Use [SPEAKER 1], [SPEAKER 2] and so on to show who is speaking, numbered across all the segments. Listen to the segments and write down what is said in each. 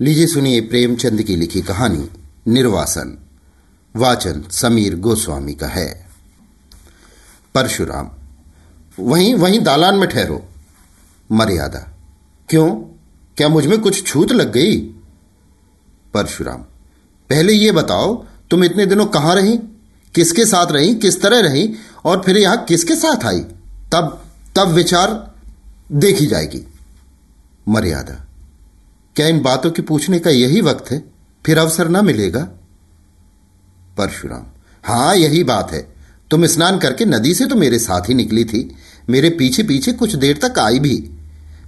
[SPEAKER 1] लीजिए सुनिए प्रेमचंद की लिखी कहानी, निर्वासन। वाचन समीर गोस्वामी का है। परशुराम, वहीं वहीं दालान में ठहरो। मर्यादा, क्यों? क्या मुझमें कुछ छूत लग गई? परशुराम, पहले ये बताओ, तुम इतने दिनों कहाँ रही? किसके साथ रही? किस तरह रही? और फिर यहाँ किसके साथ आई? तब तब विचार देखी जाएगी। मर्यादा क्या इन बातों के पूछने का यही वक्त है? फिर अवसर ना मिलेगा? परशुराम, हाँ, यही बात है। तुम स्नान करके नदी से तो मेरे साथ ही निकली थी। मेरे पीछे पीछे कुछ देर तक आई भी।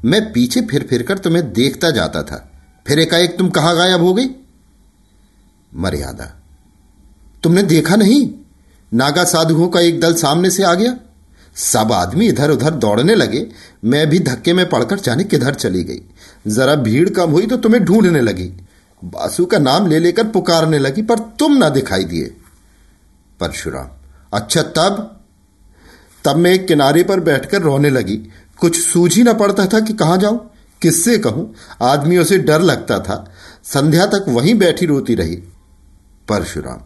[SPEAKER 1] मैं पीछे फिर फिर कर तुम्हें देखता जाता था। फिर एकाएक तुम कहाँ गायब हो गई? मर्यादा। तुमने देखा नहीं? नागा साधुओं का एक दल सामने से आ गया। सब आदमी इधर उधर दौड़ने लगे। मैं भी धक्के में पड़कर जाने किधर चली गई। जरा भीड़ कम हुई तो तुम्हें ढूँढने लगी। बासु का नाम ले लेकर पुकारने लगी, पर तुम ना दिखाई दिए। परशुराम अच्छा तब? तब मैं एक किनारे पर बैठकर रोने लगी। कुछ सूझ ही ना पड़ता था कि कहाँ जाऊँ, किससे कहूँ। आदमियों से डर लगता था। संध्या तक वहीं बैठी रोती रही। परशुराम,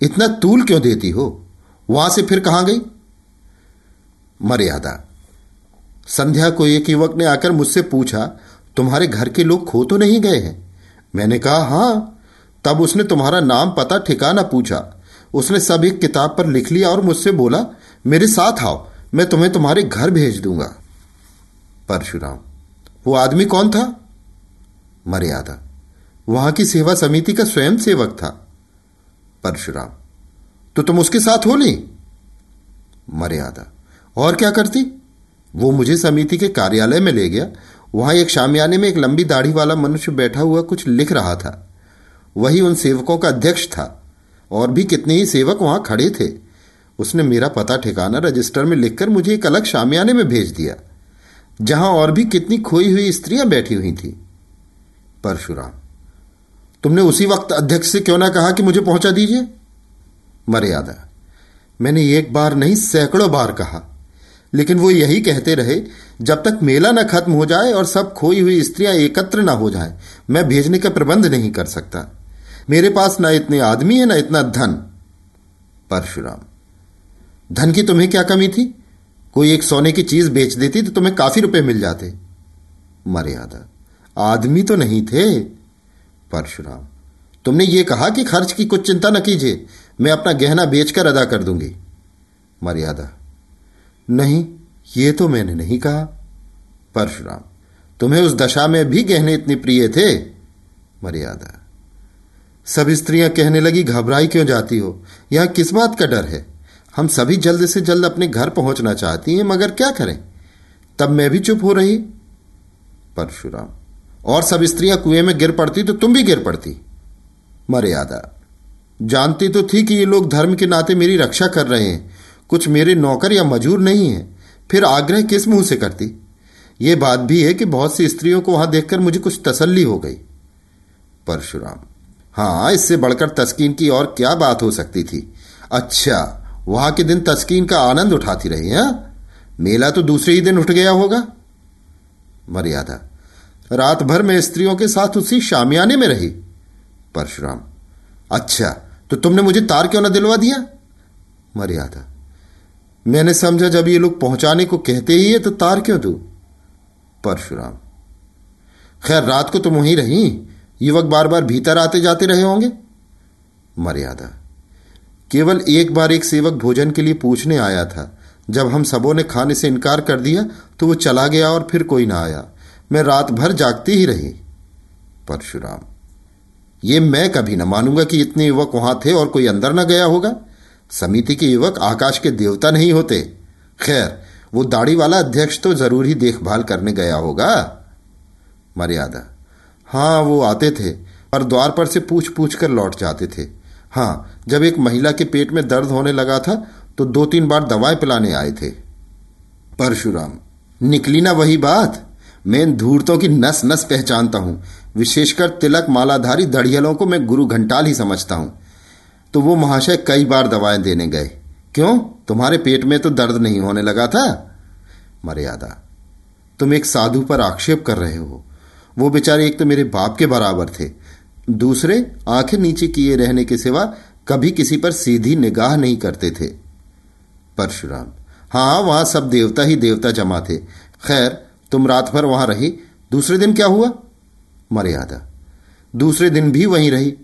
[SPEAKER 1] इतना तूल क्यों देती हो? वहाँ से फिर कहाँ गई? मर्यादा, संध्या को एक युवक ने आकर मुझसे पूछा तुम्हारे घर के लोग खो तो नहीं गए हैं? मैंने कहा, हाँ। तब उसने तुम्हारा नाम पता, ठिकाना पूछा। उसने सब एक किताब पर लिख लिया और मुझसे बोला, मेरे साथ आओ, मैं तुम्हें तुम्हारे घर भेज दूँगा। परशुराम, वो आदमी कौन था? मर्यादा, वहाँ की सेवा समिति का स्वयं सेवक था। परशुराम तो तुम उसके साथ हो ली मर्यादा, और क्या करती? वो मुझे समिति के कार्यालय में ले गया वहाँ एक शामियाने में एक लंबी दाढ़ी वाला मनुष्य बैठा हुआ कुछ लिख रहा था। वही उन सेवकों का अध्यक्ष था। और भी कितने ही सेवक वहाँ खड़े थे। उसने मेरा पता ठिकाना रजिस्टर में लिखकर मुझे एक अलग शामियाने में भेज दिया, जहाँ और भी कितनी खोई हुई स्त्रियाँ बैठी हुई थी। परशुराम, तुमने उसी वक्त अध्यक्ष से क्यों ना कहा कि मुझे पहुँचा दीजिए? मर्यादा, मैंने एक बार नहीं, सैकड़ों बार कहा। लेकिन वो यही कहते रहे, जब तक मेला न खत्म हो जाए और सब खोई हुई स्त्रियाँ एकत्र न हो जाए, मैं भेजने का प्रबंध नहीं कर सकता। मेरे पास न इतने आदमी है, न इतना धन। परशुराम, धन की तुम्हें क्या कमी थी? कोई एक सोने की चीज़ बेच देती तो तुम्हें काफ़ी रुपए मिल जाते। मर्यादा, आदमी तो नहीं थे। परशुराम, तुमने ये कहा कि खर्च की कुछ चिंता न कीजिए, मैं अपना गहना बेचकर अदा कर दूँगी। मर्यादा नहीं, ये तो मैंने नहीं कहा। परशुराम, तुम्हें उस दशा में भी गहने इतने प्रिय थे? मर्यादा, सब स्त्रियाँ कहने लगी, घबराई क्यों जाती हो? यह किस बात का डर है? हम सभी जल्द से जल्द अपने घर पहुँचना चाहती हैं, मगर क्या करें? तब मैं भी चुप हो रही। परशुराम, और सब स्त्रियाँ कुएँ में गिर पड़ती तो तुम भी गिर पड़ती। मर्यादा, जानती तो थी कि ये लोग धर्म के नाते मेरी रक्षा कर रहे हैं। कुछ मेरे नौकर या मजूर नहीं है। फिर आग्रह किस मुँह से करती? ये बात भी है कि बहुत सी स्त्रियों को वहाँ देखकर मुझे कुछ तसल्ली हो गई। परशुराम हाँ इससे बढ़कर तस्कीन की और क्या बात हो सकती थी? अच्छा वहाँ के दिन तस्कीन का आनंद उठाती रही, है? मेला तो दूसरे ही दिन उठ गया होगा। मर्यादा रात भर में स्त्रियों के साथ उसी शामियाने में रही। परशुराम अच्छा तो तुमने मुझे तार क्यों ना दिलवा दिया? मर्यादा मैंने समझा, जब ये लोग पहुँचाने को कहते ही है तो तार क्यों दू? परशुराम। खैर, रात को तुम वहीं रही? युवक बार बार भीतर आते जाते रहे होंगे? मर्यादा। केवल एक बार एक सेवक भोजन के लिए पूछने आया था। जब हम सबों ने खाने से इनकार कर दिया तो वो चला गया और फिर कोई ना आया। मैं रात भर जागती ही रही। परशुराम। ये मैं कभी न मानूँगा कि इतने युवक वहाँ थे और कोई अंदर ना गया होगा। समिति के युवक आकाश के देवता नहीं होते। खैर, वो दाढ़ी वाला अध्यक्ष तो ज़रूर ही देखभाल करने गया होगा। मर्यादा। हाँ वो आते थे, पर द्वार पर से पूछ पूछ कर लौट जाते थे। हाँ जब एक महिला के पेट में दर्द होने लगा था तो दो तीन बार दवाएँ पिलाने आए थे। परशुराम, निकली ना वही बात? मैं इन धूर्तों की नस नस पहचानता हूँ। विशेषकर तिलक मालाधारी दड़ियलों को मैं गुरु घंटाल ही समझता हूँ। तो वो महाशय कई बार दवाएँ देने गए। क्यों? तुम्हारे पेट में तो दर्द नहीं होने लगा था? मर्यादा, तुम एक साधु पर आक्षेप कर रहे हो। वो बेचारे एक तो मेरे बाप के बराबर थे। दूसरे, आँखें नीचे किए रहने के सिवा कभी किसी पर सीधी निगाह नहीं करते थे। परशुराम हाँ वहाँ सब देवता ही देवता जमा थे। खैर, तुम रात भर वहाँ रही, दूसरे दिन क्या हुआ? मर्यादा, दूसरे दिन भी वहीं रही।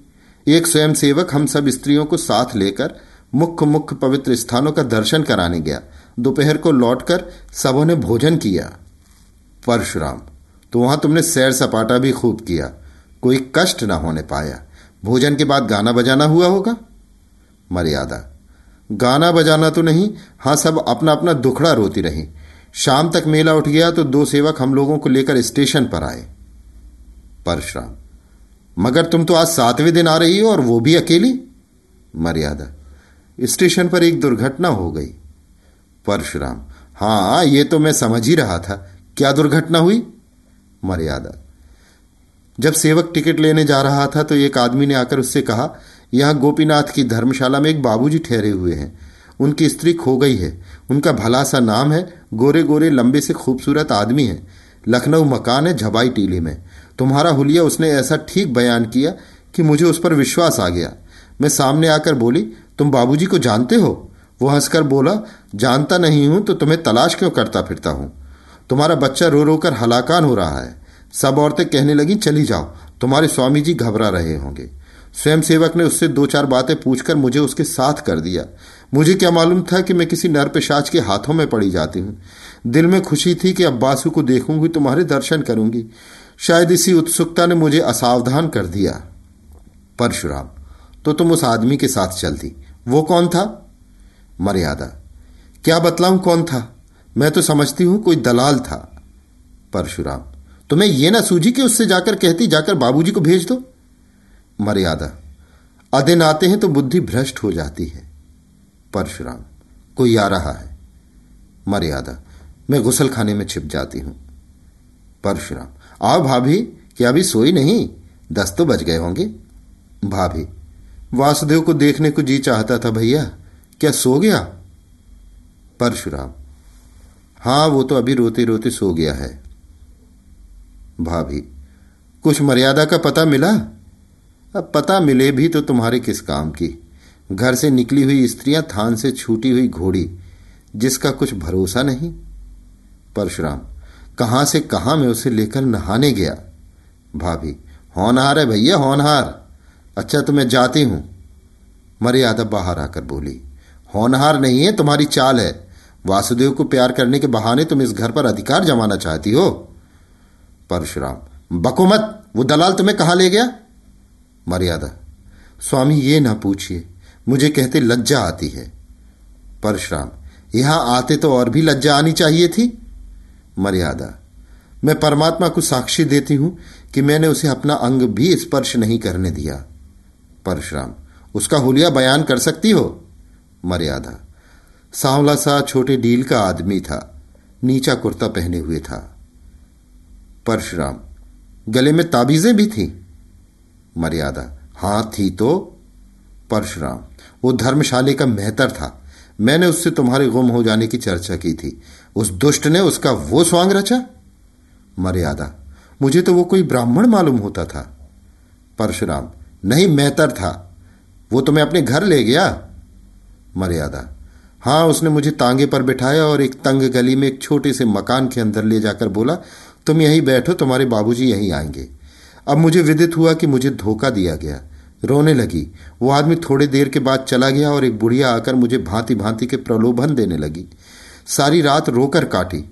[SPEAKER 1] एक स्वयंसेवक हम सब स्त्रियों को साथ लेकर मुख्य मुख्य पवित्र स्थानों का दर्शन कराने गया। दोपहर को लौटकर सबों ने भोजन किया। परशुराम तो वहाँ तुमने सैर सपाटा भी खूब किया। कोई कष्ट ना होने पाया। भोजन के बाद गाना बजाना हुआ होगा? मर्यादा, गाना बजाना तो नहीं हाँ सब अपना अपना दुखड़ा रोती रही। शाम तक मेला उठ गया तो दो सेवक हम लोगों को लेकर स्टेशन पर आए। परशुराम मगर तुम तो आज सातवें दिन आ रही हो और वो भी अकेली? मर्यादा। स्टेशन पर एक दुर्घटना हो गई। परशुराम। हाँ ये तो मैं समझ ही रहा था। क्या दुर्घटना हुई? मर्यादा। जब सेवक टिकट लेने जा रहा था तो एक आदमी ने आकर उससे कहा, यहाँ गोपीनाथ की धर्मशाला में एक बाबूजी ठहरे हुए हैं। उनकी स्त्री खो गई है। उनका भला सा नाम है गोरे गोरे लंबे से खूबसूरत आदमी है। लखनऊ मकान है, झबाई टीले में। तुम्हारा हुलिया उसने ऐसा ठीक बयान किया कि मुझे उस पर विश्वास आ गया। मैं सामने आकर बोली, तुम बाबूजी को जानते हो? वो हंसकर बोला, जानता नहीं हूँ तो तुम्हें तलाश क्यों करता फिरता हूँ? तुम्हारा बच्चा रो रो कर हलाकान हो रहा है। सब औरतें कहने लगी, चली जाओ, तुम्हारे स्वामी जी घबरा रहे होंगे। स्वयं सेवक ने उससे दो चार बातें पूछकर मुझे उसके साथ कर दिया। मुझे क्या मालूम था कि मैं किसी नर पिशाच के हाथों में पड़ी जाती हूँ। दिल में खुशी थी कि अब्बासू को देखूँगी, तुम्हारे दर्शन करूँगी। शायद इसी उत्सुकता ने मुझे असावधान कर दिया। परशुराम तो तुम उस आदमी के साथ चलती। वो कौन था? मर्यादा। क्या बतलाऊं कौन था? मैं तो समझती हूँ कोई दलाल था। परशुराम, तुम्हें यह ना सूझी कि उससे जाकर कहती, जाकर बाबूजी को भेज दो? मर्यादा अदिन आते हैं तो बुद्धि भ्रष्ट हो जाती है। परशुराम, कोई आ रहा है? मर्यादा, मैं गुसल खाने में छिप जाती हूँ। परशुराम आओ भाभी क्या अभी सोई नहीं? दस तो बज गए होंगे। भाभी, वासुदेव को देखने को जी चाहता था भैया। क्या सो गया? परशुराम, हाँ, वो तो अभी रोते रोते सो गया है। भाभी, कुछ मर्यादा का पता मिला? अब पता मिले भी तो तुम्हारे किस काम की। घर से निकली हुई स्त्रियाँ थान से छूटी हुई घोड़ी, जिसका कुछ भरोसा नहीं। परशुराम कहाँ से कहाँ मैं उसे लेकर नहाने गया। भाभी, होनहार है भैया, होनहार। अच्छा तो मैं जाती हूँ। मर्यादा बाहर आकर बोली, होनहार नहीं है, तुम्हारी चाल है। वासुदेव को प्यार करने के बहाने तुम इस घर पर अधिकार जमाना चाहती हो। परशुराम, बको मत, वो दलाल तुम्हें कहाँ ले गया? मर्यादा, स्वामी ये ना पूछिए, मुझे कहते लज्जा आती है। परशुराम, यहाँ आते तो और भी लज्जा आनी चाहिए थी? मर्यादा। मैं परमात्मा को साक्षी देती हूँ कि मैंने उसे अपना अंग भी स्पर्श नहीं करने दिया। परशुराम, उसका हुलिया बयान कर सकती हो? मर्यादा। सांवला सा छोटे डील का आदमी था। नीचा कुर्ता पहने हुए था। परशुराम, गले में ताबीजें भी थी? मर्यादा, हाँ थी तो? परशुराम, वो धर्मशाली का मेहतर था। मैंने उससे तुम्हारे गुम हो जाने की चर्चा की थी। उस दुष्ट ने उसका वो स्वांग रचा? मर्यादा। मुझे तो वो कोई ब्राह्मण मालूम होता था। परशुराम, नहीं मेहतर था। वो तुम्हें अपने घर ले गया? मर्यादा। हाँ उसने मुझे तांगे पर बिठाया और एक तंग गली में एक छोटे से मकान के अंदर ले जाकर बोला, तुम यहीं बैठो, तुम्हारे बाबूजी यहीं आएँगे। अब मुझे विदित हुआ कि मुझे धोखा दिया गया। रोने लगी। वो आदमी थोड़ी देर के बाद चला गया और एक बुढ़िया आकर मुझे भांति भांति के प्रलोभन देने लगी। सारी रात रोकर काटी।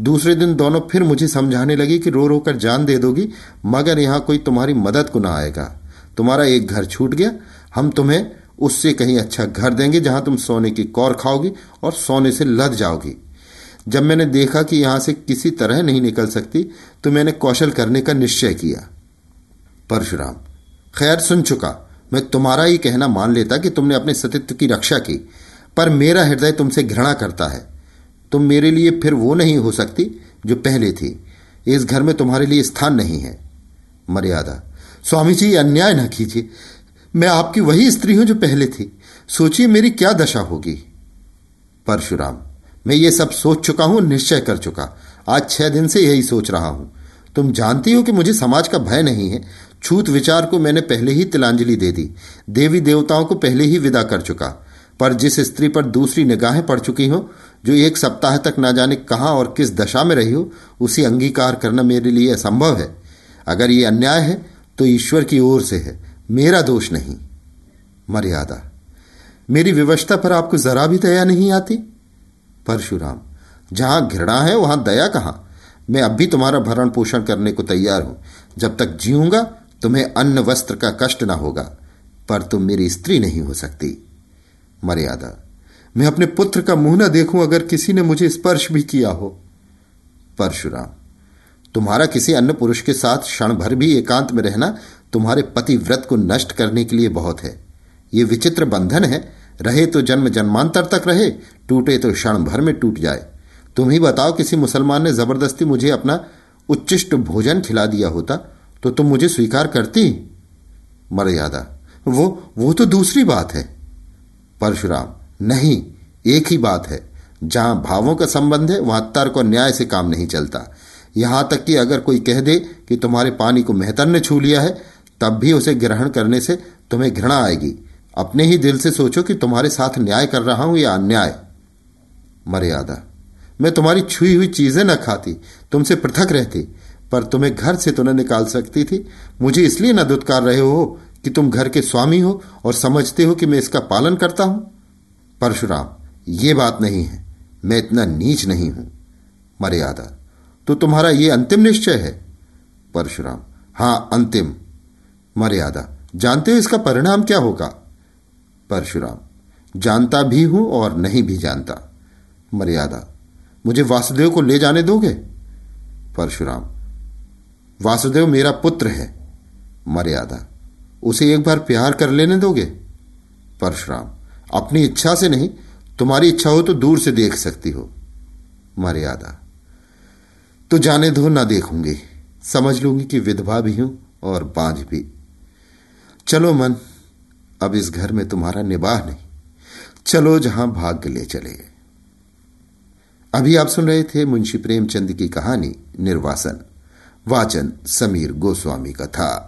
[SPEAKER 1] दूसरे दिन दोनों फिर मुझे समझाने लगी कि रो रो कर जान दे दोगी, मगर यहाँ कोई तुम्हारी मदद को ना आएगा। तुम्हारा एक घर छूट गया, हम तुम्हें उससे कहीं अच्छा घर देंगे जहाँ तुम सोने की कौर खाओगी और सोने से लद जाओगी। जब मैंने देखा कि यहाँ से किसी तरह नहीं निकल सकती तो मैंने कौशल करने का निश्चय किया। परशुराम, खैर सुन चुका, मैं तुम्हारा ही कहना मान लेता कि तुमने अपने सतित्व की रक्षा की, पर मेरा हृदय तुमसे घृणा करता है। तुम मेरे लिए फिर वो नहीं हो सकती जो पहले थी। इस घर में तुम्हारे लिए स्थान नहीं है। मर्यादा। स्वामी जी, अन्याय न कीजिए। मैं आपकी वही स्त्री हूँ जो पहले थी। सोचिए मेरी क्या दशा होगी। परशुराम, मैं ये सब सोच चुका हूँ, निश्चय कर चुका। आज छह दिन से यही सोच रहा हूँ। तुम जानती हो कि मुझे समाज का भय नहीं है। छूत विचार को मैंने पहले ही तिलांजलि दे दी। देवी देवताओं को पहले ही विदा कर चुका। पर जिस स्त्री पर दूसरी निगाहें पड़ चुकी हो जो एक सप्ताह तक ना जाने कहाँ और किस दशा में रही हो, उसे अंगीकार करना मेरे लिए असंभव है। अगर ये अन्याय है तो ईश्वर की ओर से है। मेरा दोष नहीं। मर्यादा। मेरी विवशता पर आपको जरा भी दया नहीं आती? परशुराम। जहाँ घृणा है, वहाँ दया कहाँ? मैं अब भी तुम्हारा भरण पोषण करने को तैयार हूँ। जब तक जीऊँगा, तुम्हें अन्न वस्त्र का कष्ट ना होगा, पर तुम मेरी स्त्री नहीं हो सकती। मर्यादा। मैं अपने पुत्र का मुँह न देखूँ अगर किसी ने मुझे स्पर्श भी किया हो। परशुराम, तुम्हारा किसी अन्य पुरुष के साथ क्षण भर भी एकांत में रहना तुम्हारे पति व्रत को नष्ट करने के लिए बहुत है। ये विचित्र बंधन है। रहे तो जन्म जन्मांतर तक रहे, टूटे तो क्षण भर में टूट जाए। तुम ही बताओ किसी मुसलमान ने ज़बरदस्ती मुझे अपना उच्चिष्ट भोजन खिला दिया होता तो तुम मुझे स्वीकार करती? मर्यादा, वो वो तो दूसरी बात है। परशुराम नहीं, एक ही बात है। जहाँ भावों का संबंध है, वहाँ तर्क और न्याय से काम नहीं चलता। यहाँ तक कि अगर कोई कह दे कि तुम्हारे पानी को मेहतर ने छू लिया है, तब भी उसे ग्रहण करने से तुम्हें घृणा आएगी। अपने ही दिल से सोचो कि तुम्हारे साथ न्याय कर रहा हूँ या अन्याय। मर्यादा। मैं तुम्हारी छुई हुई चीज़ें न खाती, तुमसे पृथक रहती, पर तुम्हें घर से तो न निकाल सकती थी। मुझे इसलिए न दुत्कार रहे हो कि तुम घर के स्वामी हो और समझते हो कि मैं इसका पालन करता हूँ। परशुराम, ये बात नहीं है। मैं इतना नीच नहीं हूँ। मर्यादा तो तुम्हारा ये अंतिम निश्चय है? परशुराम, हाँ, अंतिम। मर्यादा, जानते हो इसका परिणाम क्या होगा? परशुराम, जानता भी हूँ और नहीं भी जानता। मर्यादा, मुझे वासुदेव को ले जाने दोगे? परशुराम, वासुदेव मेरा पुत्र है। मर्यादा, उसे एक बार प्यार कर लेने दोगे? परशुराम अपनी इच्छा से नहीं, तुम्हारी इच्छा हो तो दूर से देख सकती हो मर्यादा तो जाने दो ना देखूँगी, समझ लूँगी कि विधवा भी हूँ और बांझ भी। चलो मन, अब इस घर में तुम्हारा निबाह नहीं, चलो जहाँ भाग्य ले चले। अभी आप सुन रहे थे मुंशी प्रेमचंद की कहानी, निर्वासन, वाचन, समीर गोस्वामी का था।